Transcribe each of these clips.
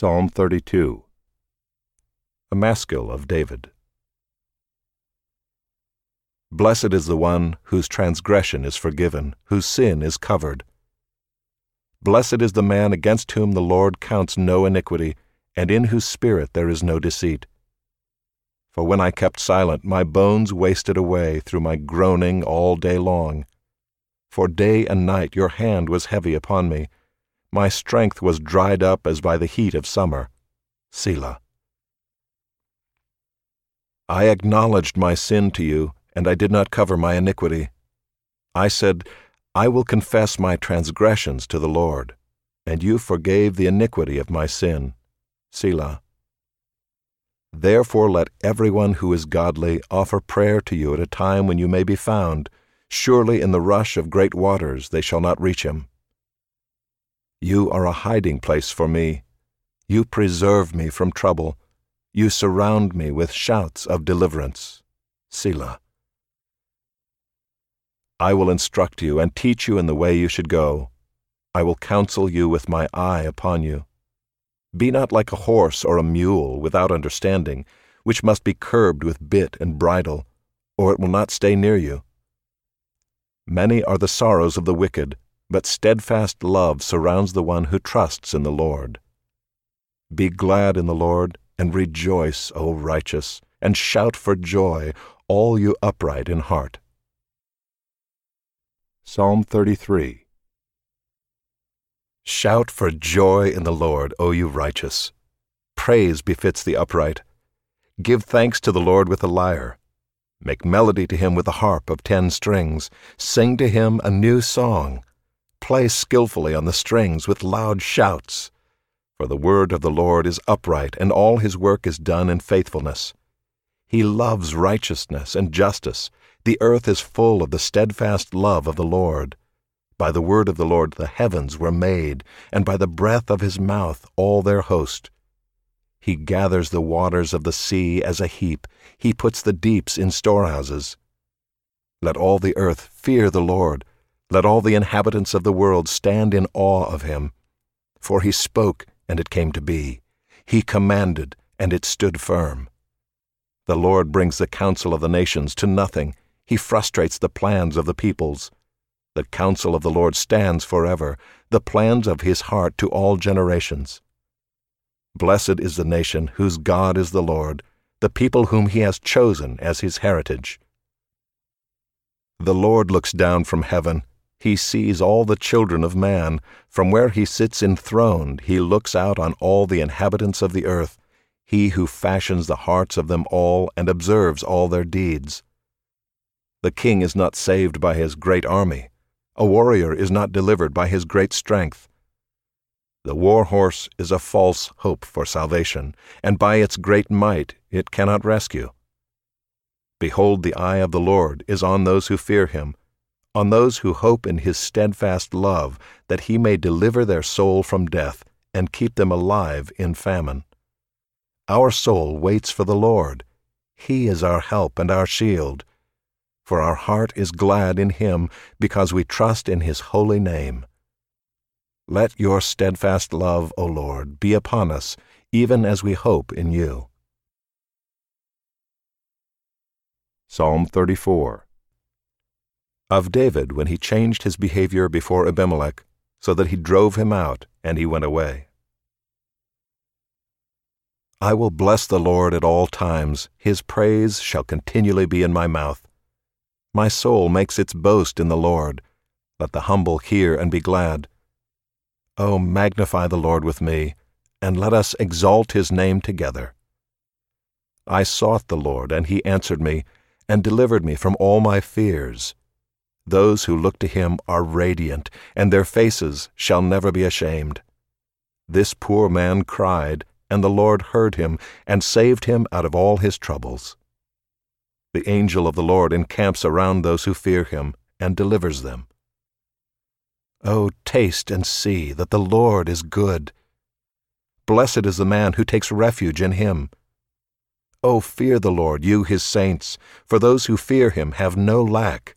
Psalm 32 A Maskil of David. Blessed is the one whose transgression is forgiven, whose sin is covered. Blessed is the man against whom the Lord counts no iniquity, and in whose spirit there is no deceit. For when I kept silent, my bones wasted away through my groaning all day long. For day and night your hand was heavy upon me. My strength was dried up as by the heat of summer. Selah. I acknowledged my sin to you, and I did not cover my iniquity. I said, I will confess my transgressions to the Lord, and you forgave the iniquity of my sin. Selah. Therefore let everyone who is godly offer prayer to you at a time when you may be found. Surely in the rush of great waters they shall not reach him. You are a hiding place for me. You preserve me from trouble. You surround me with shouts of deliverance. Selah. I will instruct you and teach you in the way you should go. I will counsel you with my eye upon you. Be not like a horse or a mule without understanding, which must be curbed with bit and bridle, or it will not stay near you. Many are the sorrows of the wicked but steadfast love surrounds the one who trusts in the Lord. Be glad in the Lord, and rejoice, O righteous, and shout for joy, all you upright in heart. Psalm 33 Shout for joy in the Lord, O you righteous. Praise befits the upright. Give thanks to the Lord with a lyre. Make melody to him with a harp of ten strings. Sing to him a new song play skillfully on the strings with loud shouts. For the word of the Lord is upright, and all his work is done in faithfulness. He loves righteousness and justice. The earth is full of the steadfast love of the Lord. By the word of the Lord the heavens were made, and by the breath of his mouth all their host. He gathers the waters of the sea as a heap, he puts the deeps in storehouses. Let all the earth fear the Lord. Let all the inhabitants of the world stand in awe of him. For he spoke, and it came to be. He commanded, and it stood firm. The Lord brings the counsel of the nations to nothing. He frustrates the plans of the peoples. The counsel of the Lord stands forever, the plans of his heart to all generations. Blessed is the nation whose God is the Lord, the people whom he has chosen as his heritage. The Lord looks down from heaven he sees all the children of man. From where he sits enthroned, he looks out on all the inhabitants of the earth, he who fashions the hearts of them all and observes all their deeds. The king is not saved by his great army. A warrior is not delivered by his great strength. The war horse is a false hope for salvation, and by its great might it cannot rescue. Behold, the eye of the Lord is on those who fear him on those who hope in his steadfast love, that he may deliver their soul from death and keep them alive in famine. Our soul waits for the Lord. He is our help and our shield. For our heart is glad in him because we trust in his holy name. Let your steadfast love, O Lord, be upon us, even as we hope in you. Psalm 34 of David when he changed his behavior before Abimelech, so that he drove him out, and he went away. I will bless the Lord at all times, his praise shall continually be in my mouth. My soul makes its boast in the Lord. Let the humble hear and be glad. O magnify the Lord with me, and let us exalt his name together. I sought the Lord, and he answered me, and delivered me from all my fears. Those who look to him are radiant, and their faces shall never be ashamed. This poor man cried, and the Lord heard him, and saved him out of all his troubles. The angel of the Lord encamps around those who fear him, and delivers them. Oh, taste and see that the Lord is good. Blessed is the man who takes refuge in him. Oh, fear the Lord, you his saints, for those who fear him have no lack.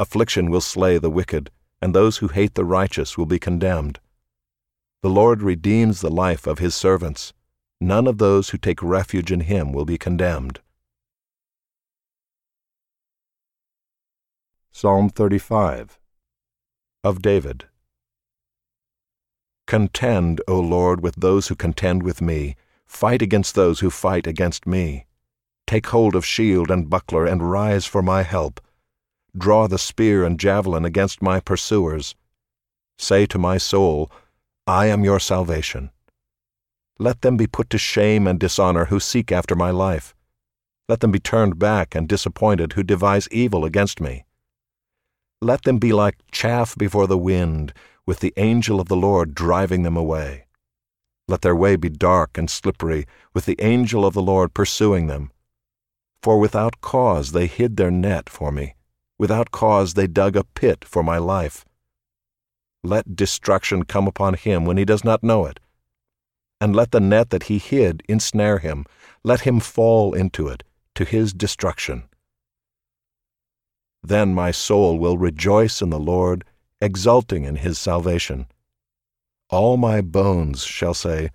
Affliction will slay the wicked, and those who hate the righteous will be condemned. The Lord redeems the life of his servants none of those who take refuge in him will be condemned. Psalm 35 of David. Contend, O Lord, with those who contend with me. Fight against those who fight against me. Take hold of shield and buckler and rise for my help. Draw the spear and javelin against my pursuers. Say to my soul, I am your salvation. Let them be put to shame and dishonor who seek after my life. Let them be turned back and disappointed who devise evil against me. Let them be like chaff before the wind, with the angel of the Lord driving them away. Let their way be dark and slippery, with the angel of the Lord pursuing them. For without cause they hid their net for me, without cause they dug a pit for my life. Let destruction come upon him when he does not know it and let the net that he hid ensnare him. Let him fall into it, to his destruction. Then my soul will rejoice in the Lord, exulting in his salvation. All my bones shall say,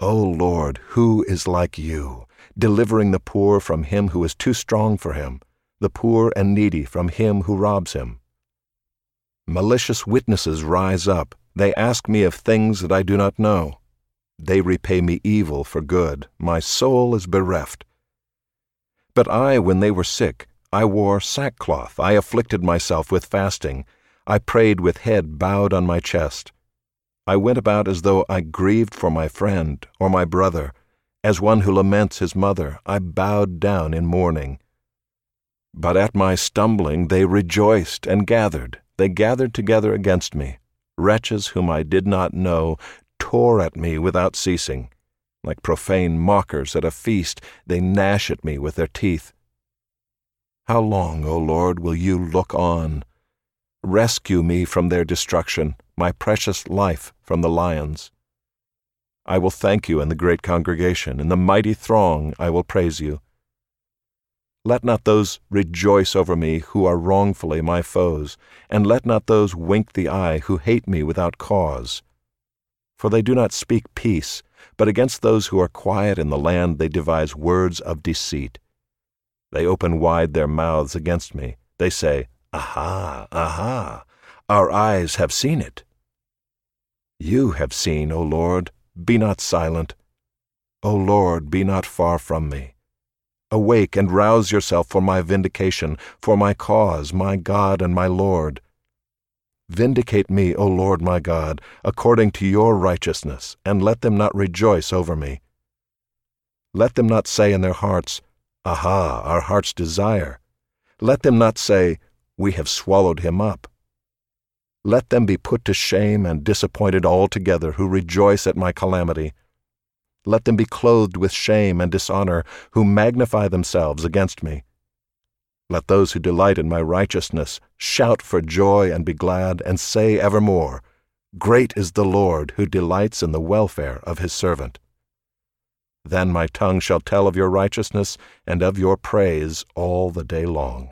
O Lord, who is like you, delivering the poor from him who is too strong for him, the poor and needy from him who robs him? Malicious witnesses rise up. They ask me of things that I do not know. They repay me evil for good. My soul is bereft. But I, when they were sick, I wore sackcloth. I afflicted myself with fasting. I prayed with head bowed on my chest. I went about as though I grieved for my friend or my brother. As one who laments his mother, I bowed down in mourning. But at my stumbling they rejoiced and gathered. They gathered together against me. Wretches whom I did not know tore at me without ceasing. Like profane mockers at a feast, they gnash at me with their teeth. How long, O Lord, will you look on? Rescue me from their destruction, my precious life from the lions. I will thank you in the great congregation, in the mighty throng I will praise you. Let not those rejoice over me who are wrongfully my foes, and let not those wink the eye who hate me without cause. For they do not speak peace, but against those who are quiet in the land they devise words of deceit. They open wide their mouths against me. They say, Aha, aha, our eyes have seen it. You have seen, O Lord, be not silent. O Lord, be not far from me. Awake and rouse yourself for my vindication, for my cause, my God and my Lord. Vindicate me, O Lord my God, according to your righteousness, and let them not rejoice over me. Let them not say in their hearts, Aha, our heart's desire. Let them not say, We have swallowed him up. Let them be put to shame and disappointed altogether who rejoice at my calamity. Let them be clothed with shame and dishonor who magnify themselves against me. Let those who delight in my righteousness shout for joy and be glad, and say evermore, Great is the Lord who delights in the welfare of his servant. Then my tongue shall tell of your righteousness and of your praise all the day long.